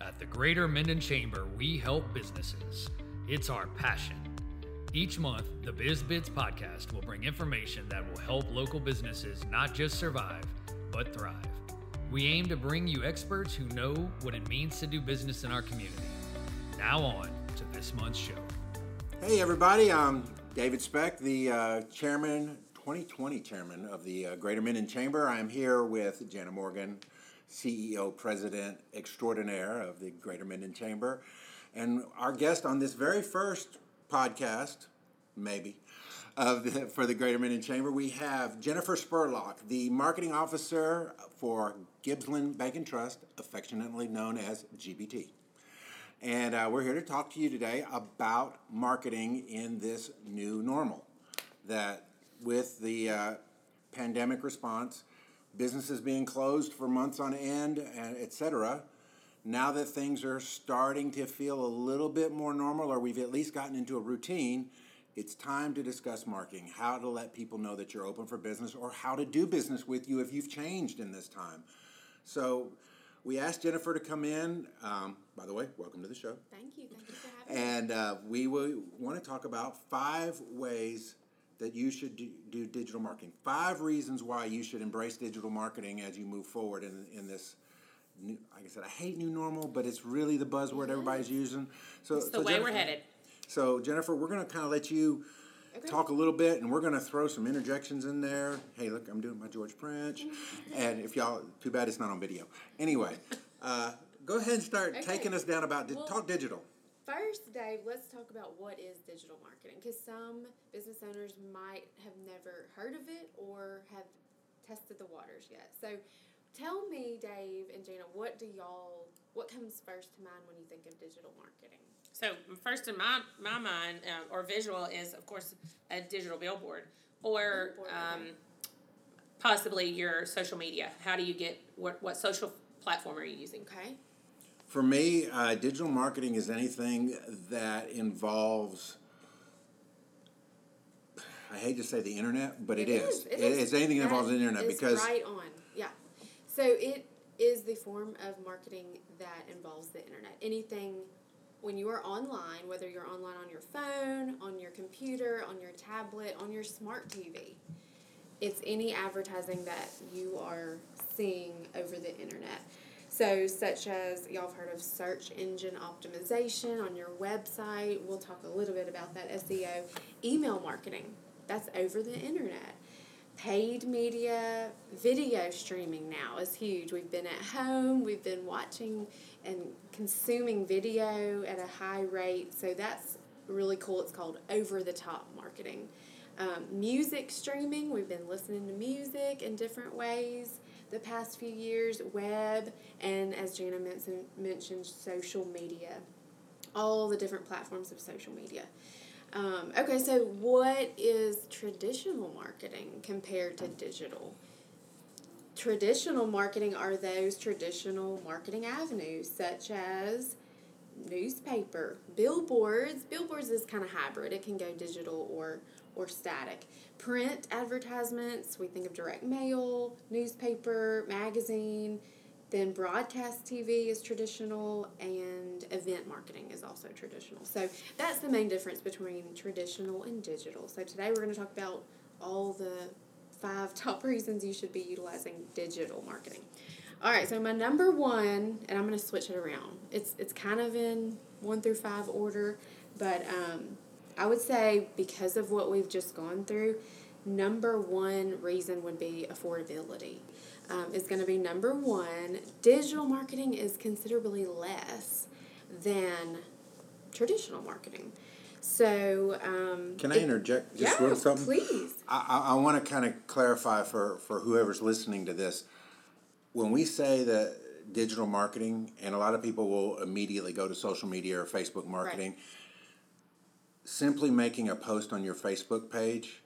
At the Greater Minden Chamber, we help businesses. It's our passion. Each month, the Biz Bits podcast will bring information that will help local businesses not just survive, but thrive. We aim to bring you experts who know what it means to do business in our community. Now, on to this month's show. Hey, everybody. I'm David Speck, the uh, chairman, 2020 chairman of the uh, Greater Minden Chamber. I'm here with Jana Morgan, CEO, president extraordinaire of the Greater Minden Chamber. And our guest on this very first podcast, maybe, of the, for the Greater Minden Chamber, we have Jennifer Spurlock, the marketing officer for Gibsland Bank and Trust, affectionately known as GBT. And uh, we're here to talk to you today about marketing in this new normal. That with the uh, pandemic response, businesses being closed for months on end, et cetera, now that things are starting to feel a little bit more normal, or we've at least gotten into a routine, it's time to discuss marketing, how to let people know that you're open for business, or how to do business with you if you've changed in this time. So, we asked Jennifer to come in. Um, by the way, welcome to the show. Thank you. Thank you for having me. And uh, we will want to talk about five ways that you should do, do, digital marketing. Five reasons why you should embrace digital marketing as you move forward in, in this. New, like I said, I hate new normal, but it's really the buzzword everybody's using. So It's the so way we're Jennifer- headed. So Jennifer, we're going to kind of let you Okay. talk a little bit, and we're going to throw some interjections in there. Hey, look, I'm doing my George French, and if y'all, too bad it's not on video. Anyway, uh, go ahead and start Okay. taking us down about di- Well- talk digital. First, Dave, let's talk about what is digital marketing because some business owners might have never heard of it or have tested the waters yet. So, tell me, Dave and Jana, what do y'all? What comes first to mind when you think of digital marketing? So first in my my mind uh, or visual is of course a digital billboard or Billboard, um, okay. possibly your social media. How do you get what what social platform are you using? Okay. For me, uh, digital marketing is anything that involves. I hate to say the internet, but it is. It It's anything that involves the internet is because right on. Yeah. So it is the form of marketing that involves the internet. Anything when you are online, whether you're online on your phone, on your computer, on your tablet, on your smart TV, it's any advertising that you are seeing over the internet. So, such as y'all have heard of search engine optimization on your website. We'll talk a little bit about that SEO. Email marketing, that's over the internet. Paid media, video streaming now is huge. We've been at home, we've been watching and consuming video at a high rate. So, that's really cool. It's called over the top marketing. Um, music streaming, we've been listening to music in different ways the past few years, web, and as Jana mentioned, mentioned social media, all the different platforms of social media. Um, okay, so what is traditional marketing compared to digital? Traditional marketing are those traditional marketing avenues, such as newspaper, billboards. Billboards is kind of hybrid. It can go digital or or static. Print advertisements, we think of direct mail, newspaper, magazine, then broadcast TV is traditional and event marketing is also traditional. So that's the main difference between traditional and digital. So today we're going to talk about all the five top reasons you should be utilizing digital marketing. All right, so my number one, and I'm going to switch it around. It's it's kind of in one through five order, but um, I would say because of what we've just gone through, number one reason would be affordability. Um, is going to be number one. Digital marketing is considerably less than traditional marketing. So, um, Can I it- interject just yeah, real something? please. I, I, I want to kind of clarify for, for whoever's listening to this. When we say that digital marketing, and a lot of people will immediately go to social media or Facebook marketing, simply making a post on your Facebook page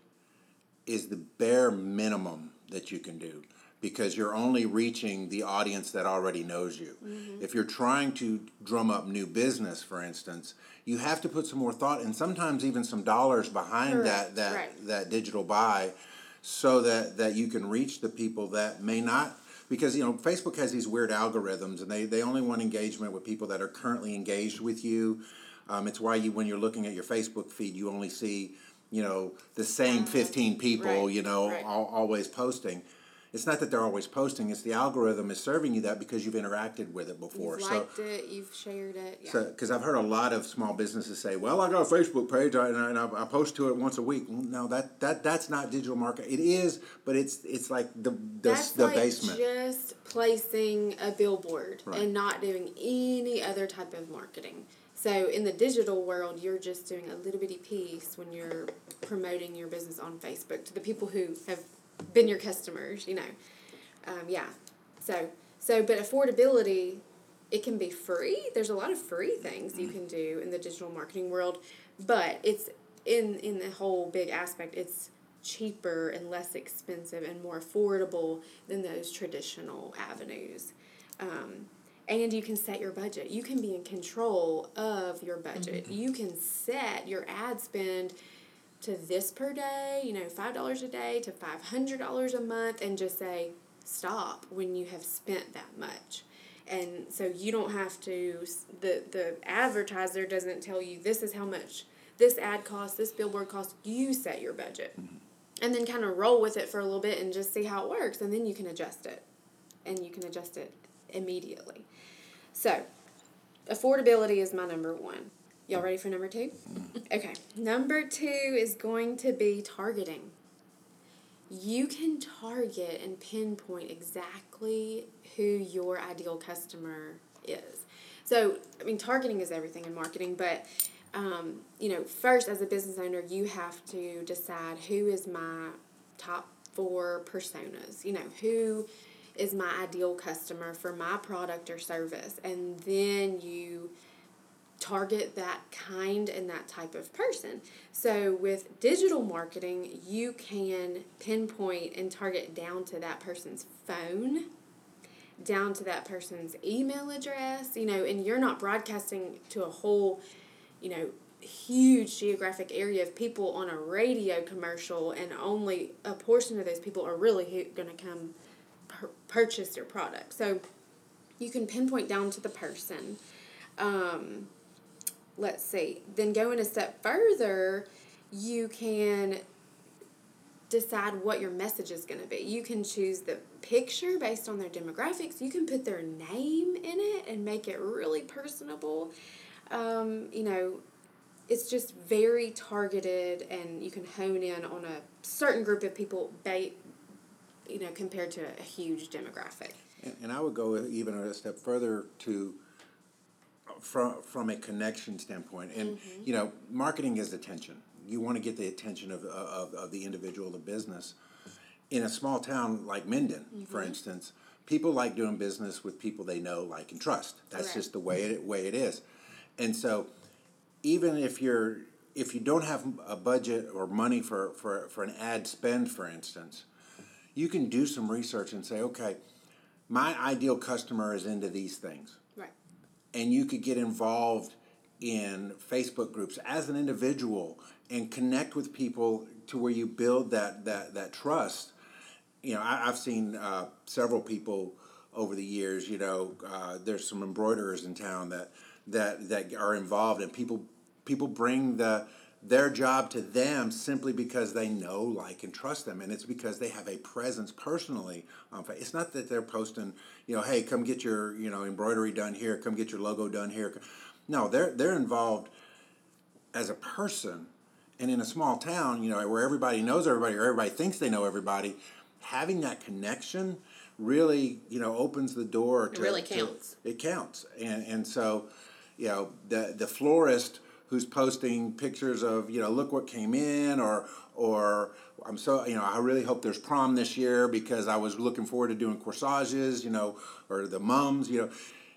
is the bare minimum that you can do because you're only reaching the audience that already knows you. Mm-hmm. If you're trying to drum up new business, for instance, you have to put some more thought and sometimes even some dollars behind that that right. that digital buy so that that you can reach the people that may not because you know Facebook has these weird algorithms, and they they only want engagement with people that are currently engaged with you. Um, it's why you when you're looking at your Facebook feed, you only see you know the same fifteen people, right, you know, right. al- always posting. It's not that they're always posting; it's the algorithm is serving you that because you've interacted with it before. You've so liked it, you've shared it. Yeah. so, because I've heard a lot of small businesses say, "Well, I got a Facebook page and I, and I, I post to it once a week." No, that that that's not digital marketing. It is, but it's it's like the the, That's the like basement. just placing a billboard Right. and not doing any other type of marketing. So in the digital world, you're just doing a little bitty piece when you're promoting your business on Facebook to the people who have been your customers. You know, um, yeah. So so, but affordability, it can be free. There's a lot of free things you can do in the digital marketing world, but it's in in the whole big aspect. It's cheaper and less expensive and more affordable than those traditional avenues. Um, and you can set your budget. You can be in control of your budget. You can set your ad spend to this per day, you know, $5 a day to $500 a month, and just say stop when you have spent that much. And so you don't have to, the, the advertiser doesn't tell you this is how much this ad costs, this billboard costs. You set your budget mm-hmm. and then kind of roll with it for a little bit and just see how it works and then you can adjust it and you can adjust it immediately so affordability is my number one y'all ready for number two? Okay. Number two is going to be targeting. You can target and pinpoint exactly who your ideal customer is. So i mean targeting is everything in marketing but um, you know, first as a business owner, you have to decide who is my top four personas. You know, who is my ideal customer for my product or service, and then you target that kind and that type of person. So with digital marketing, you can pinpoint and target down to that person's phone down to that person's email address, you know, and you're not broadcasting to a whole you know, huge geographic area of people on a radio commercial, and only a portion of those people are really going to come pur- purchase your product. So you can pinpoint down to the person. Um, let's see. Then going a step further, you can decide what your message is going to be. You can choose the picture based on their demographics. You can put their name in it and make it really personable um, you know, it's just very targeted, and you can hone in on a certain group of people, ba- you know, compared to a huge demographic. And, and I would go even a step further to from from a connection standpoint. And mm-hmm. you know, marketing is attention. You want to get the attention of, of, of the individual, the business. In a small town like Minden, for mm-hmm. instance, people like doing business with people they know, like, and trust. That's Correct. just the way it way it is. And so, even if you're if you don't have a budget or money for, for, for an ad spend, for instance, you can do some research and say, okay, my ideal customer is into these things. And you could get involved in Facebook groups as an individual and connect with people to where you build that, that, that trust. You know, I, I've seen uh, several people over the years, you know, uh, there's some embroiderers in town that, that, that are involved and people, people bring the, their job to them simply because they know, like, and trust them, and it's because they have a presence personally on Facebook. It's not that they're posting, you know, hey, come get your, you know, embroidery done here, come get your logo done here. No, they're they're involved as a person, and in a small town, you know, where everybody knows everybody or everybody thinks they know everybody, having that connection really, you know, opens the door to really to- counts. it counts, and and so, you know, the the florist who's posting pictures of you know look what came in or or I'm so you know I really hope there's prom this year because I was looking forward to doing corsages you know or the mums you know.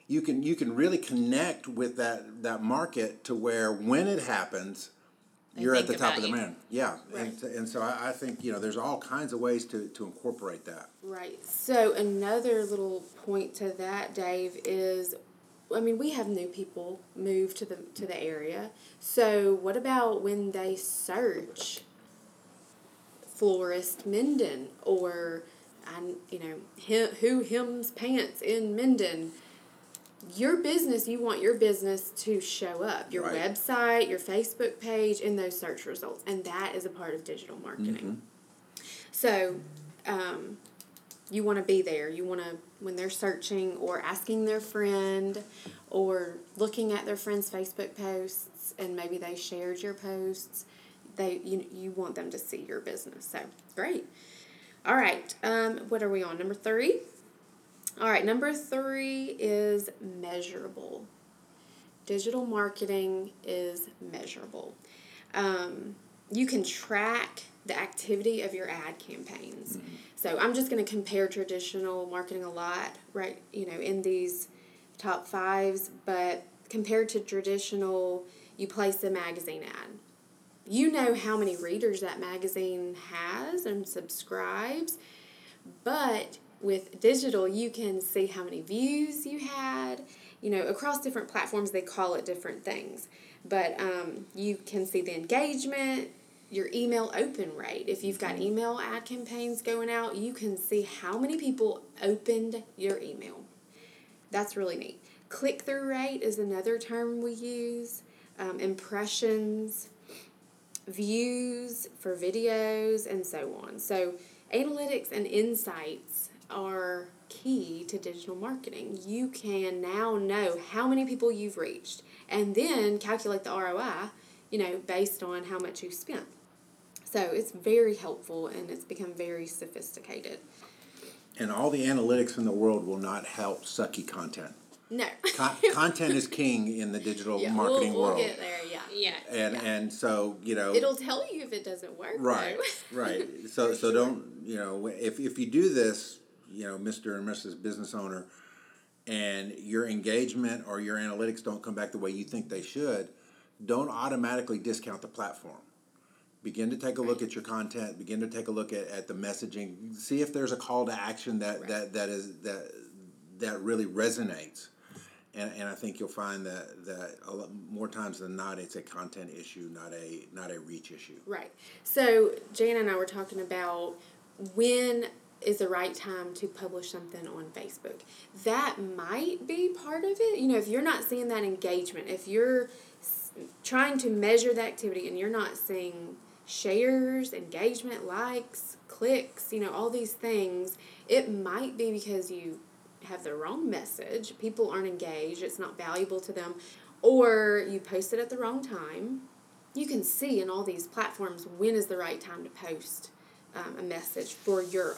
You can you can really connect with that that market to where when it happens you're at the top of the you. man yeah. And, and so I, I think you know there's all kinds of ways to, to incorporate that. Right. So another little point to that, Dave, is I mean, we have new people move to the to the area. So what about when they search florist Minden or I, you know, him, who hems pants in Minden. Your business, you want your business to show up. Your Right. website, your Facebook page, in those search results, and that is a part of digital marketing. So, um, you want to be there. You want to when they're searching or asking their friend or looking at their friend's Facebook posts and maybe they shared your posts. They you you want them to see your business. So great. All right. Um, what are we on? Number three. All right. Number three is measurable. Digital marketing is measurable. Um, you can track the activity of your ad campaigns. So I'm just going to compare traditional marketing a lot, right? You know, in these top fives, but compared to traditional, you place a magazine ad. You know how many readers that magazine has and subscribes, but with digital, you can see how many views you had. You know, across different platforms, they call it different things, but um, you can see the engagement, your email open rate. If you've got email ad campaigns going out, you can see how many people opened your email. That's really neat. Click through rate is another term we use. Um, impressions, views for videos, and so on. So, analytics and insights are key to digital marketing. You can now know how many people you've reached and then calculate the ROI, you know, based on how much you spent. So, it's very helpful and it's become very sophisticated. And all the analytics in the world will not help sucky content. No. Con- content is king in the digital yeah, marketing we'll, we'll world. get there, yeah. Yeah. And and so, you know, It'll tell you if it doesn't work. Right, though. right. So, so don't you know if if you do this, you know, Mister and Mrs. Business Owner, and your engagement or your analytics don't come back the way you think they should, don't automatically discount the platform. Begin to take a look at your content. Begin to take a look at, at the messaging. See if there's a call to action that, that, that is that that really resonates. And, and I think you'll find that, that a lot more times than not, it's a content issue, not a not a reach issue. Right. So Jan and I were talking about when is the right time to publish something on Facebook. That might be part of it. You know, if you're not seeing that engagement, if you're trying to measure the activity and you're not seeing shares, engagement, likes, clicks, you know, all these things, it might be because you have the wrong message. People aren't engaged, it's not valuable to them, or you posted at the wrong time. You can see in all these platforms when is the right time to post um, a message for your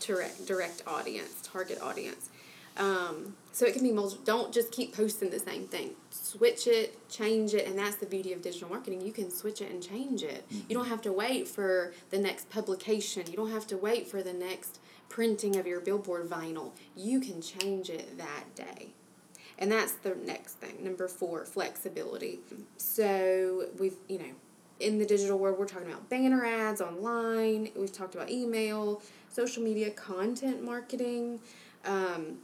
direct, direct audience, target audience. Um, so it can be multiple. Don't just keep posting the same thing. Switch it, change it, and that's the beauty of digital marketing. You can switch it and change it. You don't have to wait for the next publication. You don't have to wait for the next printing of your billboard vinyl. You can change it that day. And that's the next thing. Number four, flexibility. So we've, you know, in the digital world, we're talking about banner ads online. We've talked about email, social media, content marketing. Um,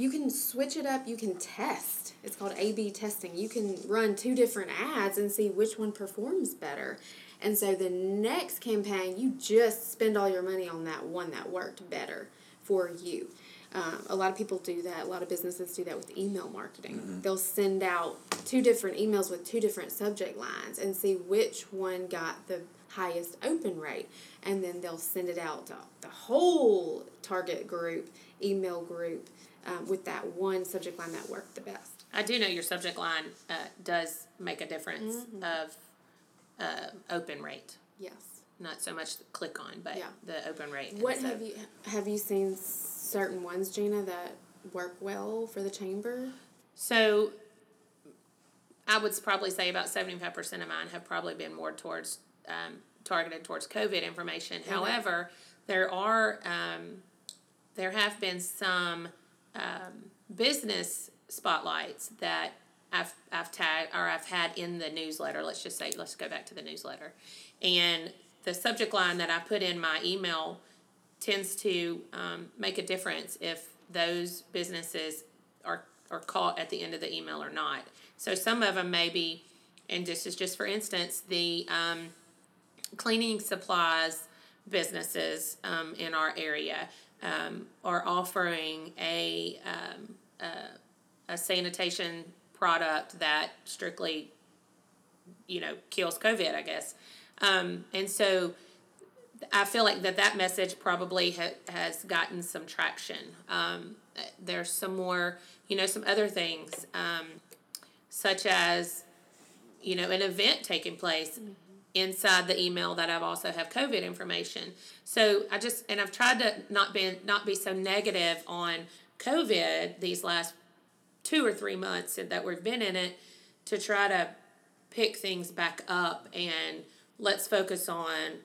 you can switch it up. You can test. It's called A B testing. You can run two different ads and see which one performs better. And so the next campaign, you just spend all your money on that one that worked better for you. Um, a lot of people do that. A lot of businesses do that with email marketing. They'll send out two different emails with two different subject lines and see which one got the highest open rate. And then they'll send it out to the whole target group, email group, um, with that one subject line that worked the best. I do know your subject line uh, does make a difference Mm-hmm. of uh, open rate. Yes. Not so much the click on, but Yeah. the open rate. What so- have you have you seen certain ones, Gina, that work well for the chamber? So I would probably say about 75% of mine have probably been more towards um, targeted towards COVID information. However, there are um, there have been some um, business spotlights that I've I've tagged or I've had in the newsletter. Let's just say let's go back to the newsletter, and the subject line that I put in my email tends to um, make a difference if those businesses are are caught at the end of the email or not. So some of them maybe, and this is just for instance, the um, cleaning supplies businesses um, in our area um, are offering a, um, a, a sanitation product that strictly, you know, kills COVID, I guess. Um, and so I feel like that that message probably ha- has gotten some traction. Um, there's some more, you know, some other things, um, such as, you know, an event taking place. Inside the email that I've also have COVID information. So I just and I've tried to not be not be so negative on COVID these last two or three months that we've been in it to try to pick things back up and let's focus on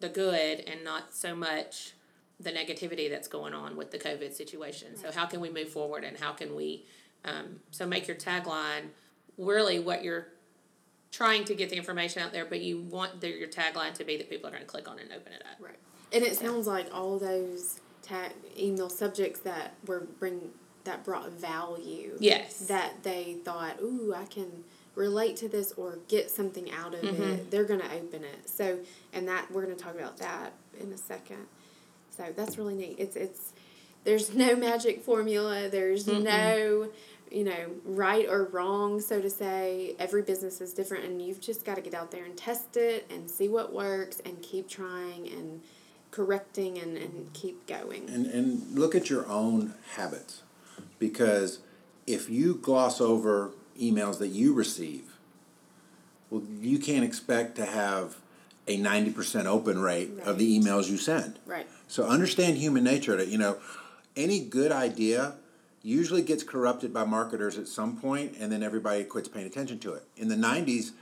the good and not so much the negativity that's going on with the COVID situation. Right. So how can we move forward and how can we um, so make your tagline really what you're trying to get the information out there, but you want the, your tagline to be that people are going to click on and open it up. Right. And it sounds like all those tag email subjects that were bring that brought value. Yes. That they thought, ooh, I can relate to this or get something out of mm-hmm. it, they're going to open it. So, and that we're going to talk about that in a second. So that's really neat. It's it's there's no magic formula. There's mm no you know right or wrong, so to say. Every business is different, and you've just got to get out there and test it and see what works and keep trying and correcting and, and keep going. And and look at your own habits, because if you gloss over emails that you receive, well, you can't expect to have a 90% open rate right. of the emails you send. Right. So understand human nature that, you know, any good idea usually gets corrupted by marketers at some point and then everybody quits paying attention to it. In the 90s,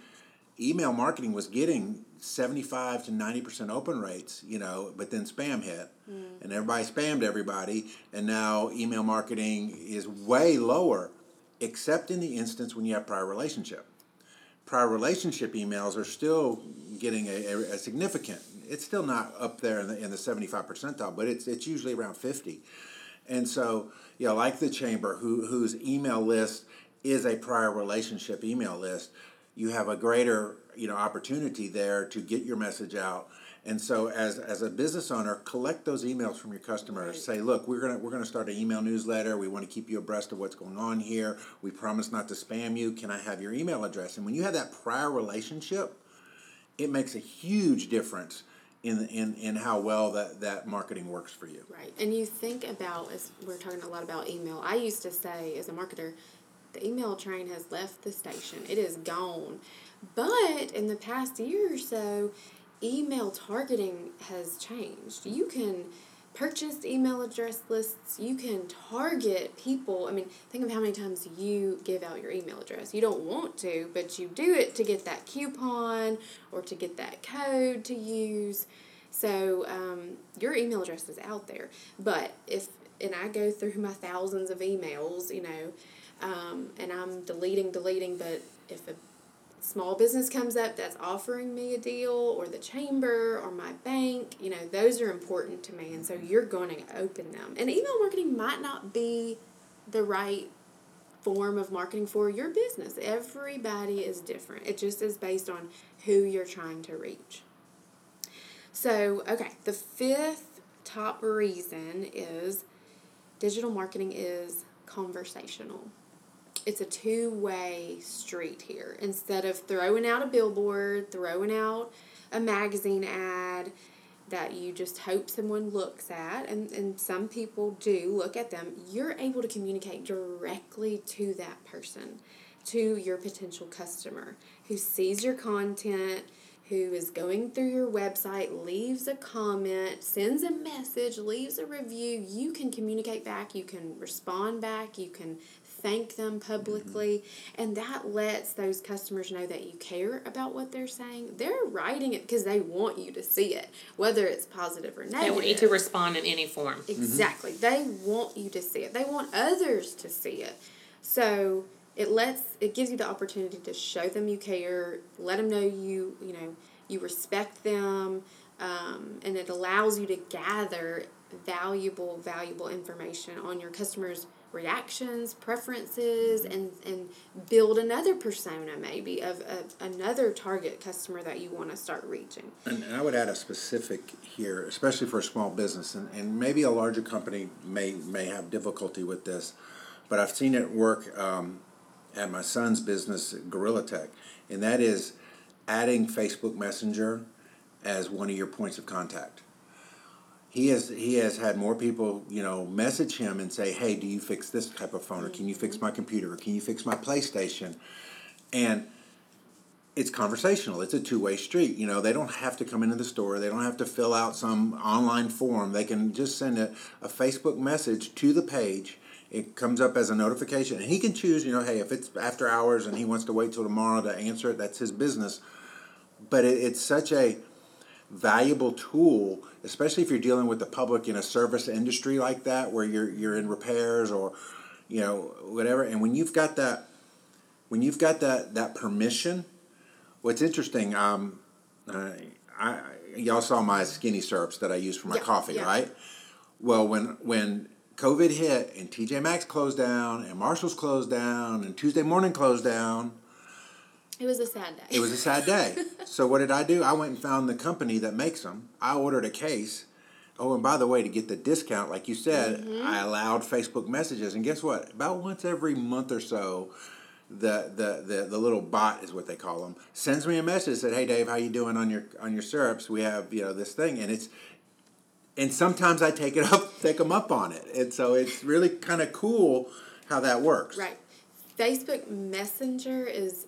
email marketing was getting 75 to 90% open rates, you know, but then spam hit mm. and everybody spammed everybody and now email marketing is way lower except in the instance when you have prior relationship. Prior relationship emails are still getting a, a, a significant. It's still not up there in the in the seventy five percentile, but it's it's usually around fifty. And so, you know, like the chamber, who whose email list is a prior relationship email list, you have a greater you know opportunity there to get your message out and so as, as a business owner, collect those emails from your customers. Right. Say, look, we're gonna we're gonna start an email newsletter. We want to keep you abreast of what's going on here. We promise not to spam you. Can I have your email address? And when you have that prior relationship, it makes a huge difference in in, in how well that, that marketing works for you. Right. And you think about as we're talking a lot about email, I used to say as a marketer, the email train has left the station. It is gone. But in the past year or so, email targeting has changed. You can purchase email address lists. You can target people. I mean, think of how many times you give out your email address. You don't want to, but you do it to get that coupon or to get that code to use. So um, your email address is out there. But if, and I go through my thousands of emails, you know, um, and I'm deleting, deleting, but if a small business comes up that's offering me a deal or the chamber or my bank you know those are important to me. And so mm-hmm. you're going to open them. And email marketing might not be the right form of marketing for your business. Everybody is different. It just is based on who you're trying to reach. So okay the fifth top reason is digital marketing is conversational it's a two way street here. Instead of throwing out a billboard, throwing out a magazine ad that you just hope someone looks at, and, and some people do look at them, you're able to communicate directly to that person, to your potential customer who sees your content who is going through your website, leaves a comment, sends a message, leaves a review, you can communicate back, you can respond back, you can thank them publicly, mm-hmm. and that lets those customers know that you care about what they're saying. They're writing it because they want you to see it, whether it's positive or negative. They want you to respond in any form. Exactly. Mm-hmm. They want you to see it. They want others to see it. So it lets it gives you the opportunity to show them you care, let them know you you know you respect them, um, and it allows you to gather valuable valuable information on your customers reactions, preferences, and, and build another persona maybe of, of another target customer that you want to start reaching. And, and I would add a specific here, especially for a small business, and, and maybe a larger company may may have difficulty with this, but I've seen it work um, at my son's business, Gorilla Tech, and that is adding Facebook Messenger as one of your points of contact. He has he has had more people, you know, message him and say, "Hey, do you fix this type of phone, or can you fix mm-hmm. my computer, or can you fix my PlayStation?" And it's conversational. It's a two way street. You know, they don't have to come into the store. They don't have to fill out some online form. They can just send a, a Facebook message to the page. It comes up as a notification, and he can choose. You know, hey, if it's after hours and he wants to wait till tomorrow to answer it, that's his business. But it, it's such a valuable tool, especially if you're dealing with the public in a service industry like that, where you're you're in repairs or, you know, whatever. And when you've got that, when you've got that that permission, what's interesting, um, uh, I y'all saw my skinny syrups that I use for my Yeah, coffee, yeah. right? Well, when when COVID hit and TJ Maxx closed down and Marshalls closed down and Tuesday Morning closed down, It was a sad day. it was a sad day. so what did I do? I went and found the company that makes them. I ordered a case. Oh, and by the way, to get the discount, like you said, mm-hmm. I allowed Facebook messages. And guess what? About once every month or so, the, the, the, the little bot is what they call them sends me a message said hey dave how you doing on your on your syrups we have you know this thing and it's and sometimes i take it up take them up on it and so it's really kind of cool how that works Right. Facebook Messenger is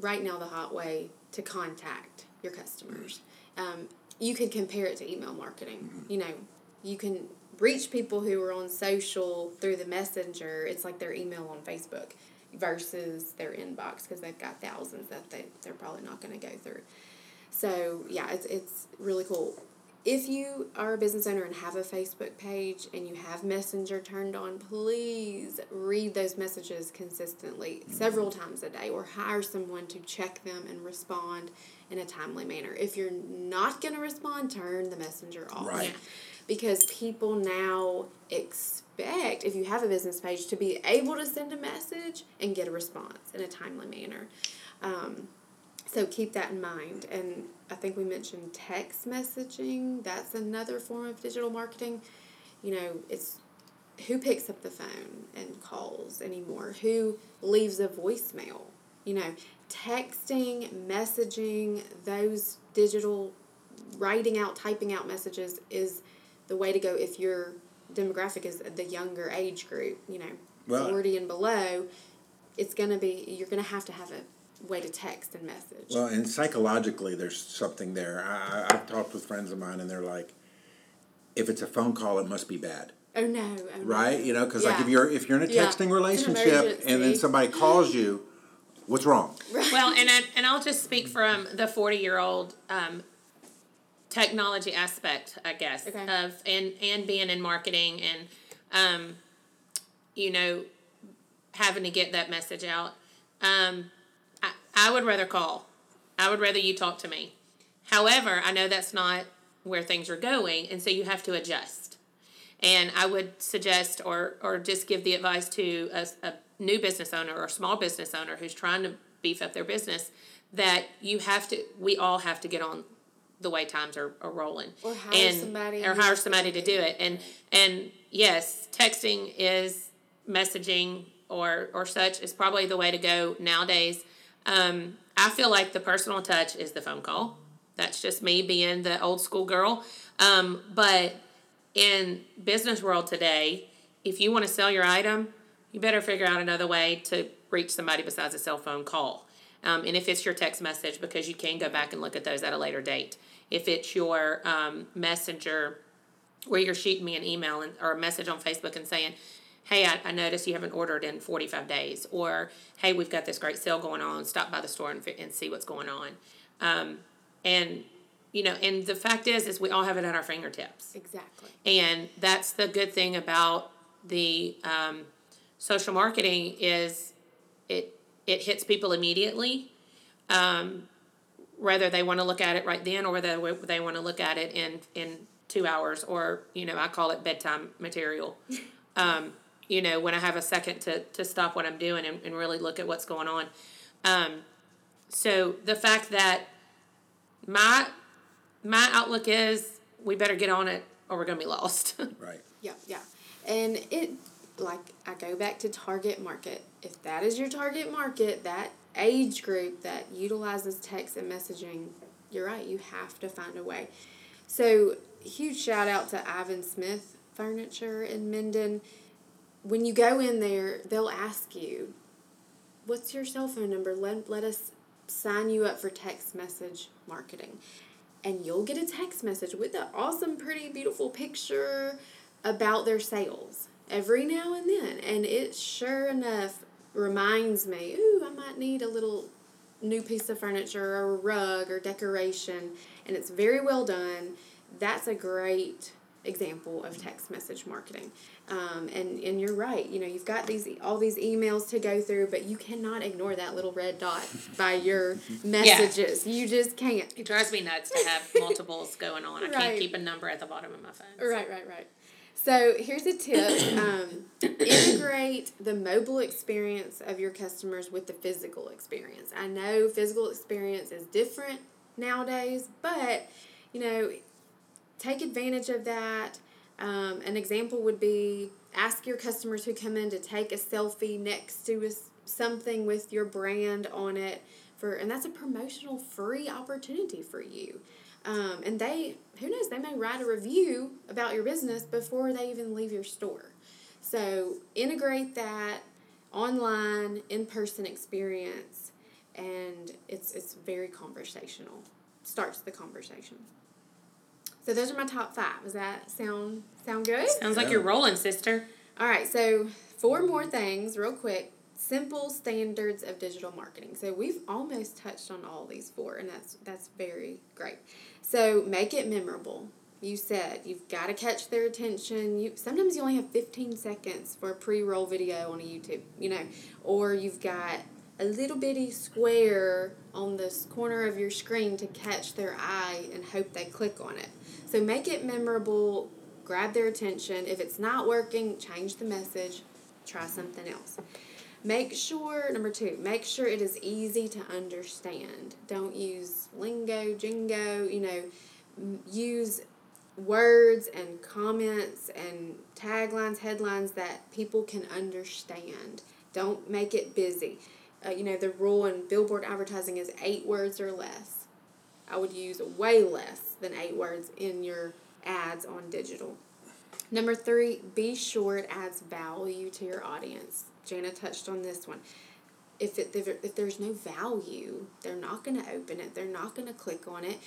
right now the hot way to contact your customers. Um, you can compare it to email marketing. You know, you can reach people who are on social through the messenger. It's like their email on Facebook versus their inbox because they've got thousands that they, they're probably not going to go through. So, yeah, it's, it's really cool. If you are a business owner and have a Facebook page and you have Messenger turned on, please read those messages consistently several times a day or hire someone to check them and respond in a timely manner. If you're not going to respond, turn the Messenger off. Right. Because people now expect, if you have a business page, to be able to send a message and get a response in a timely manner. Um, so keep that in mind. And I think we mentioned text messaging. That's another form of digital marketing. You know, it's who picks up the phone and calls anymore? Who leaves a voicemail? You know, texting, messaging, those digital writing out, typing out messages is the way to go if your demographic is the younger age group, you know, Well- 40 and below. It's going to be, you're going to have to have a way to text and message. Well, and psychologically, there's something there. I, I- I've talked with friends of mine, and they're like, if it's a phone call, it must be bad, oh no. Oh, no. right? You know, because like if you're if you're in a Yeah. texting an relationship and then somebody calls you, what's wrong? well, and I, and I'll just speak from the forty year old um, technology aspect, I guess, Okay. of and and being in marketing and um, you know having to get that message out. Um, I would rather call. I would rather you talk to me. However, I know that's not where things are going, and so you have to adjust. And I would suggest, or or just give the advice to a, a new business owner or small business owner who's trying to beef up their business, that you have to. We all have to get on the way times are, are rolling, Or hire and somebody or hire somebody to do it. And and yes, texting is messaging or or such is probably the way to go nowadays. Um, I feel like the personal touch is the phone call. That's just me being the old school girl. Um, but in business world today, if you want to sell your item, you better figure out another way to reach somebody besides a cell phone call. Um, and if it's your text message, because you can go back and look at those at a later date. If it's your um, messenger, where you're shooting me an email and, or a message on Facebook and saying, hey, I, I noticed you haven't ordered in 45 days, or hey, we've got this great sale going on, stop by the store and, and see what's going on. Um, and, you know, and the fact is, is we all have it at our fingertips. Exactly. And that's the good thing about the um, social marketing is it it hits people immediately, um, whether they want to look at it right then or whether they want to look at it in in two hours or you know I call it bedtime material. Um, you know, when I have a second to, to stop what I'm doing and, and really look at what's going on. Um, so the fact that my my outlook is we better get on it or we're gonna be lost. Right. Yeah, yeah. And it, like, I go back to target market. If that is your target market, that age group that utilizes text and messaging, you're right, you have to find a way. So, huge shout out to Ivan Smith Furniture in Minden. When you go in there, they'll ask you, What's your cell phone number? Let, let us sign you up for text message marketing. And you'll get a text message with an awesome, pretty, beautiful picture about their sales every now and then. And it sure enough reminds me, ooh, I might need a little new piece of furniture or rug or decoration. And it's very well done. That's a great example of text message marketing. Um, and, and you're right, you know, you've got these all these emails to go through, but you cannot ignore that little red dot by your messages. You just can't. it drives me nuts to have multiples going on. I Right. can't keep a number at the bottom of my phone. Right, right, right. So here's a tip: um, integrate the mobile experience of your customers with the physical experience. I know physical experience is different nowadays, but you know, take advantage of that. Um, an example would be ask your customers who come in to take a selfie next to us something with your brand on it for, and that's a promotional free opportunity for you. Um, and they, who knows, they may write a review about your business before they even leave your store. So integrate that online, in person experience, and it's it's very conversational. Starts the conversation. So those are my top five. Does that sound sound good? Sounds like Yeah. you're rolling, sister. All right, so four more things, real quick. Simple standards of digital marketing. So we've almost touched on all these four, and that's that's very great. So make it memorable. You said you've got to catch their attention. You sometimes you only have fifteen seconds for a pre-roll video on a YouTube, you know, or you've got a little bitty square on this corner of your screen to catch their eye and hope they click on it. So make it memorable, grab their attention. If it's not working, change the message, try something else. Make sure, number two, make sure it is easy to understand. Don't use lingo, jingo, you know, use words and comments and taglines, headlines that people can understand. Don't make it busy. Uh, you know, the rule in billboard advertising is eight words or less. I would use way less than eight words in your ads on digital. Number three, be sure it adds value to your audience. Jana touched on this one. If, it, if, if there's no value, they're not going to open it, they're not going to click on it,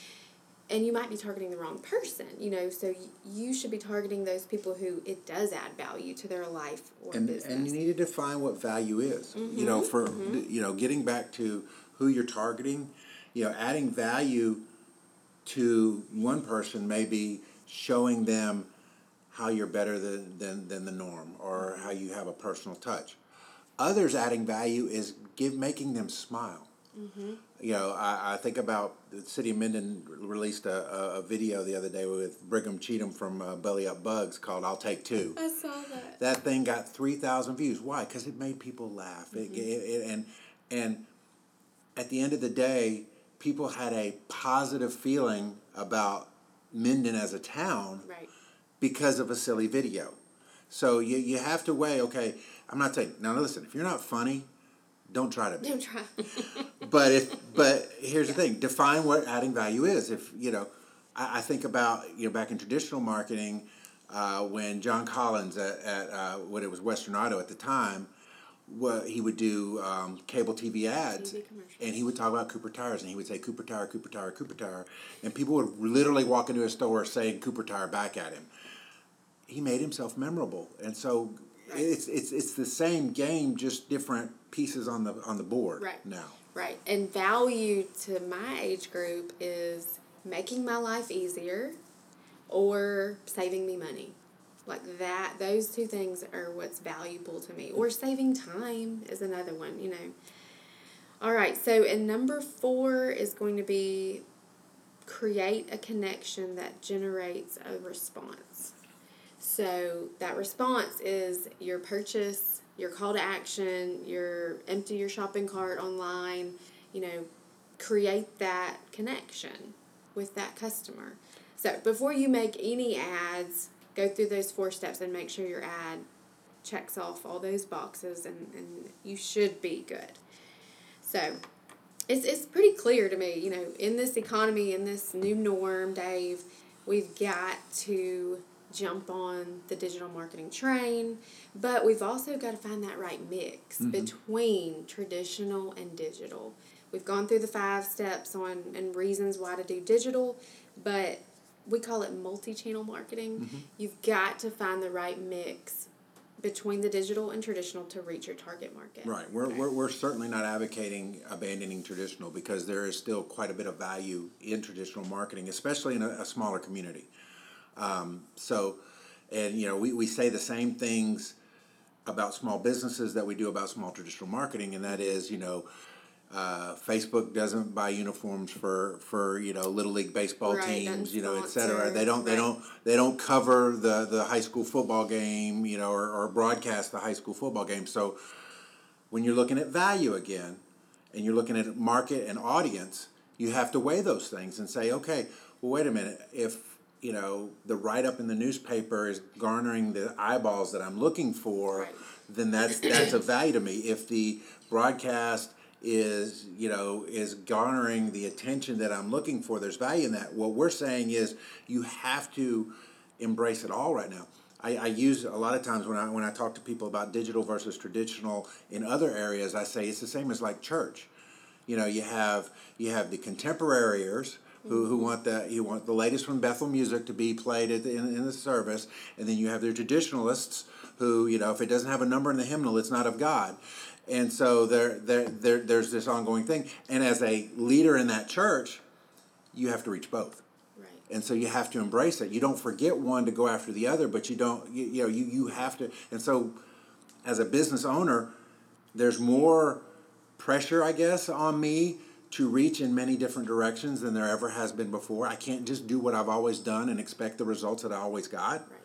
and you might be targeting the wrong person, you know. So y- you should be targeting those people who it does add value to their life or and business. and you need to define what value is. You know, mm-hmm. for mm-hmm. you know, getting back to who you're targeting, you know, adding value to one person may be showing them how you're better than, than, than the norm or how you have a personal touch. Others adding value is give making them smile. You know, I, I think about the city of Minden released a, a, a video the other day with Brigham Cheatham from uh, Belly Up Bugs called "I'll Take Two. I saw that. That thing got three thousand views. Why? Because it made people laugh. It, it, it, and and at the end of the day, people had a positive feeling about Minden as a town Right. because of a silly video. So you, you have to weigh. Okay, I'm not saying now. Listen, if you're not funny, don't try to be. Don't try. But if but here's the thing: define what adding value is. If you know, I, I think about you know back in traditional marketing uh, when John Collins at, at uh, what it was Western Auto at the time, what he would do um, cable TV ads, TV and he would talk about Cooper tires, and he would say Cooper tire, Cooper tire, Cooper tire, and people would literally walk into a store saying Cooper tire back at him. He made himself memorable, and so. It's, it's it's the same game, just different pieces on the on the board Right. now. Right. And value to my age group is making my life easier or saving me money. Like that, those two things are what's valuable to me. Or saving time is another one, you know. All right, so and number four is going to be create a connection that generates a response. So that response is your purchase, your call to action, your empty your shopping cart online, you know, create that connection with that customer. So before you make any ads, go through those four steps and make sure your ad checks off all those boxes and, and you should be good. So it's, it's pretty clear to me, you know, in this economy, in this new norm, Dave, we've got to jump on the digital marketing train, but we've also got to find that right mix mm-hmm. between traditional and digital. We've gone through the five steps on and reasons why to do digital, but we call it multi-channel marketing. Mm-hmm. You've got to find the right mix between the digital and traditional to reach your target market. Right. We're, okay. we're, we're certainly not advocating abandoning traditional because there is still quite a bit of value in traditional marketing, especially in a, a smaller community. Um, so, and you know, we, we say the same things about small businesses that we do about small traditional marketing, and that is, you know, uh, Facebook doesn't buy uniforms for, for you know little league baseball right, teams, you know, et cetera. They don't right. they don't they don't cover the, the high school football game, you know, or, or broadcast the high school football game. So when you're looking at value again, and you're looking at market and audience, you have to weigh those things and say, okay, well, wait a minute, if you know the write up in the newspaper is garnering the eyeballs that I'm looking for, right. then that's that's a value to me. If the broadcast is you know is garnering the attention that I'm looking for. There's value in that. What we're saying is you have to embrace it all right now. I, I use a lot of times when I when I talk to people about digital versus traditional in other areas, I say it's the same as like church. You know, you have you have the contemporaries who, who want the you want the latest from Bethel music to be played at the, in, in the service, and then you have the traditionalists who you know if it doesn't have a number in the hymnal, it's not of God and so there, there, there, there's this ongoing thing. And as a leader in that church, you have to reach both. Right. And so you have to embrace it. You don't forget one to go after the other, but you don't, you, you know, you, you have to. And so as a business owner, there's more pressure, I guess, on me to reach in many different directions than there ever has been before. I can't just do what I've always done and expect the results that I always got. Right.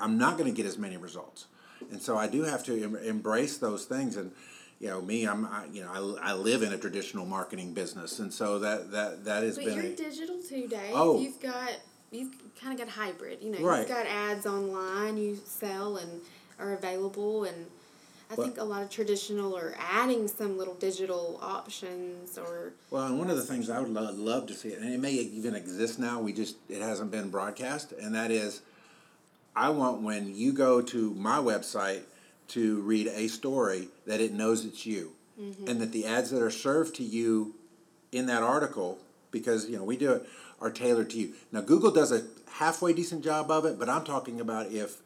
I'm not going to get as many results and so I do have to em- embrace those things. And you know, me, I'm, I, you know, I, I live in a traditional marketing business, and so that that that has but been. But you're a, digital today. Oh, you've got you've kind of got hybrid. You know, right. you've got ads online you sell and are available, and I but, think a lot of traditional are adding some little digital options or. Well, and one of the things I would lo- love to see, and it may even exist now, we just it hasn't been broadcast, and that is I want when you go to my website to read a story that it knows it's you. Mm-hmm. And that the ads that are served to you in that article, because you know we do it, are tailored to you. Now Google does a halfway decent job of it, but I'm talking about if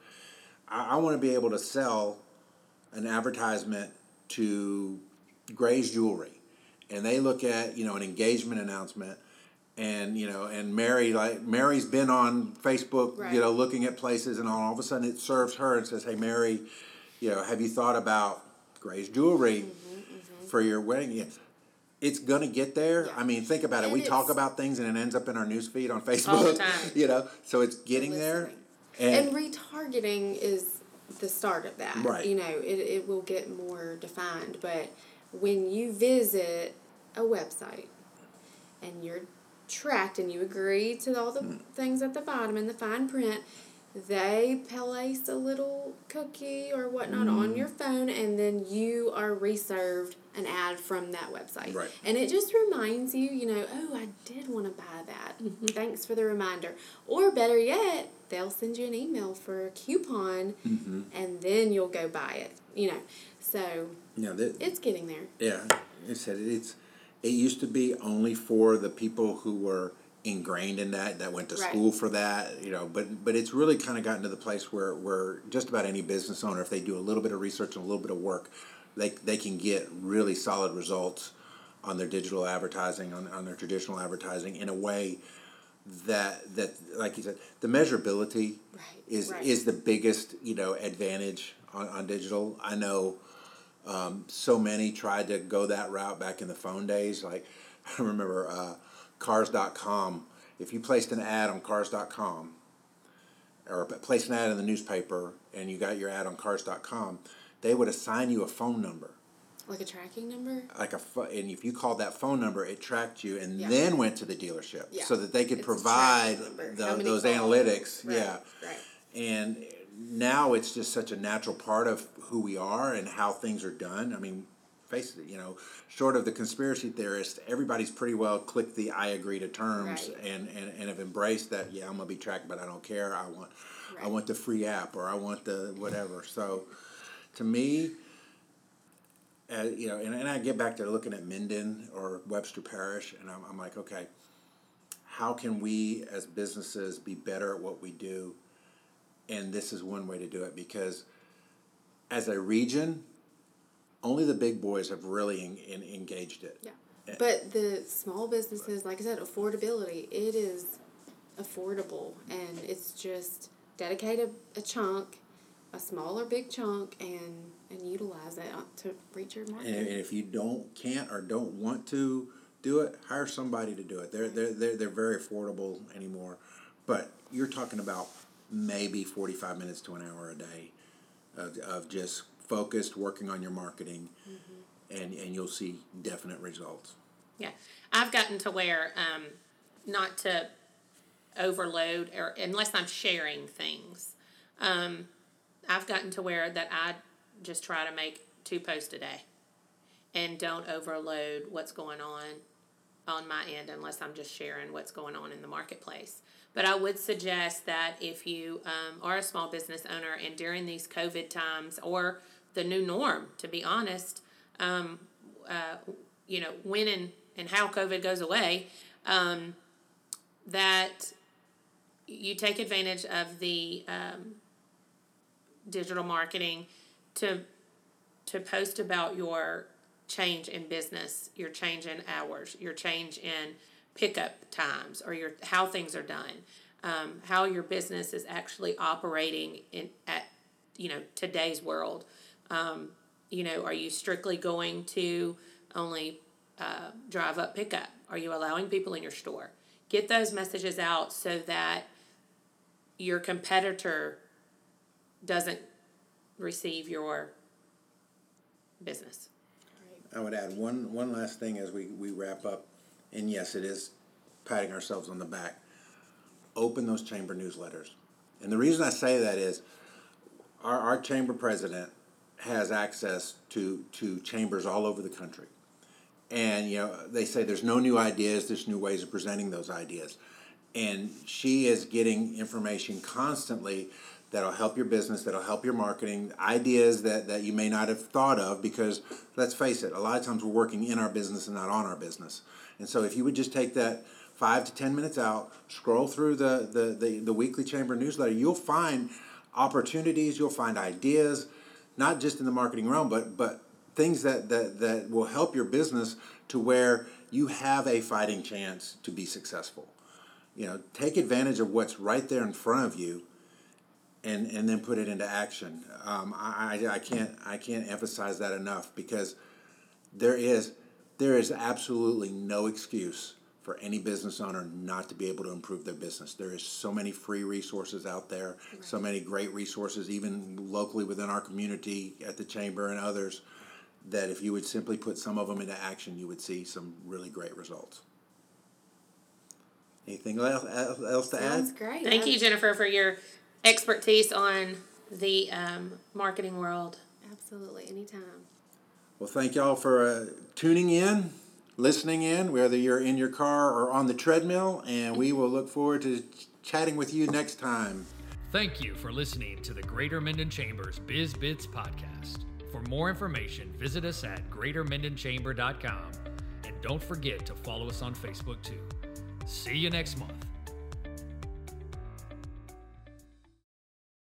I, I want to be able to sell an advertisement to Gray's Jewelry, and they look at you know an engagement announcement. And you know and mary like mary's been on facebook right. you know looking at places and all, all of a sudden it serves her and says hey mary you know have you thought about gray's jewelry mm-hmm, mm-hmm. for your wedding? Yeah. it's gonna get there. Yeah. i mean think about it. We talk about things and it ends up in our news feed on facebook you know? So it's getting there. and, and, retargeting is the start of that right you know it, it will get more defined but when you visit a website and you're tracked and you agree to all the mm. things at the bottom in the fine print, they place a little cookie or whatnot mm. on your phone and then you are reserved an ad from that website. Right. And it just reminds you, you know, oh, I did want to buy that. Mm-hmm. Thanks for the reminder. Or better yet, they'll send you an email for a coupon mm-hmm. and then you'll go buy it, you know. So yeah, that, it's getting there. Yeah. I said it's it used to be only for the people who were ingrained in that that went to right. school for that you know but but it's really kind of gotten to the place where where just about any business owner if they do a little bit of research and a little bit of work they they can get really solid results on their digital advertising on, on their traditional advertising in a way that that like you said the measurability right. is right. is the biggest you know advantage on, on digital i know um, so many tried to go that route back in the phone days. Like I remember uh, Cars.com. If you placed an ad on Cars.com, or placed an ad in the newspaper and you got your ad on cars.com, they would assign you a phone number. Like a tracking number? Like a and if you called that phone number, it tracked you and Yeah. then went to the dealership Yeah. so that they could It's provide the, those calls? analytics. Right, Yeah. Right. And now it's just such a natural part of who we are and how things are done. I mean, face it, you know, short of the conspiracy theorists, everybody's pretty well clicked the I agree to terms Right. and, and, and have embraced that, yeah, I'm gonna be tracked, but I don't care. I want I want the free app or I want the whatever. So to me, uh, you know, and, and I get back to looking at Minden or Webster Parish, and I'm, I'm like, okay, how can we as businesses be better at what we do? And this is one way to do it because as a region, only the big boys have really en- en- engaged it. Yeah. But the small businesses, like I said, affordability, it is affordable and it's just dedicate a, a chunk, a small or big chunk, and and utilize it to reach your market. And, and if you don't, can't, or don't want to do it, hire somebody to do it. They're they're they're, they're very affordable anymore, but you're talking about maybe forty five minutes to an hour a day of, of just focused working on your marketing, and and you'll see definite results. Yeah, I've gotten to where um, not to overload or unless I'm sharing things. Um, I've gotten to where that I just try to make two posts a day, and don't overload what's going on on my end unless I'm just sharing what's going on in the marketplace. But I would suggest that if you um, are a small business owner and during these COVID times or the new norm, to be honest, um, uh, you know, when and, and how COVID goes away, um, that you take advantage of the um, digital marketing to to post about your change in business, your change in hours, your change in pickup times, or your how things are done, um, how your business is actually operating in at you know today's world. Um, you know, are you strictly going to only uh, drive up pickup? Are you allowing people in your store? Get those messages out so that your competitor doesn't receive your business. I would add one one last thing as we, we wrap up, and yes, it is patting ourselves on the back. Open those chamber newsletters, and the reason I say that is our, our chamber president has access to to chambers all over the country, and you know they say there's no new ideas, there's new ways of presenting those ideas, and she is getting information constantly that'll help your business, that'll help your marketing, ideas that, that you may not have thought of because let's face it, a lot of times we're working in our business and not on our business. And so if you would just take that five to ten minutes out, scroll through the, the, the, the weekly chamber newsletter, you'll find opportunities, you'll find ideas, not just in the marketing realm, but but things that, that, that will help your business to where you have a fighting chance to be successful. You know, take advantage of what's right there in front of you and and then put it into action. Um, I, I I can't I can't emphasize that enough because there is there is absolutely no excuse for any business owner not to be able to improve their business. There is so many free resources out there, so many great resources even locally within our community at the chamber and others that if you would simply put some of them into action, you would see some really great results. Anything else, else to Sounds add? That's great. Thank I- you, Jennifer, for your expertise on the um, marketing world. Absolutely, anytime. Well, thank y'all for uh, tuning in, listening in, whether you're in your car or on the treadmill, and we will look forward to ch- chatting with you next time. Thank you for listening to the Greater Minden Chambers Biz Bits podcast. For more information, visit us at greatermindenchamber.com and don't forget to follow us on Facebook too. See you next month.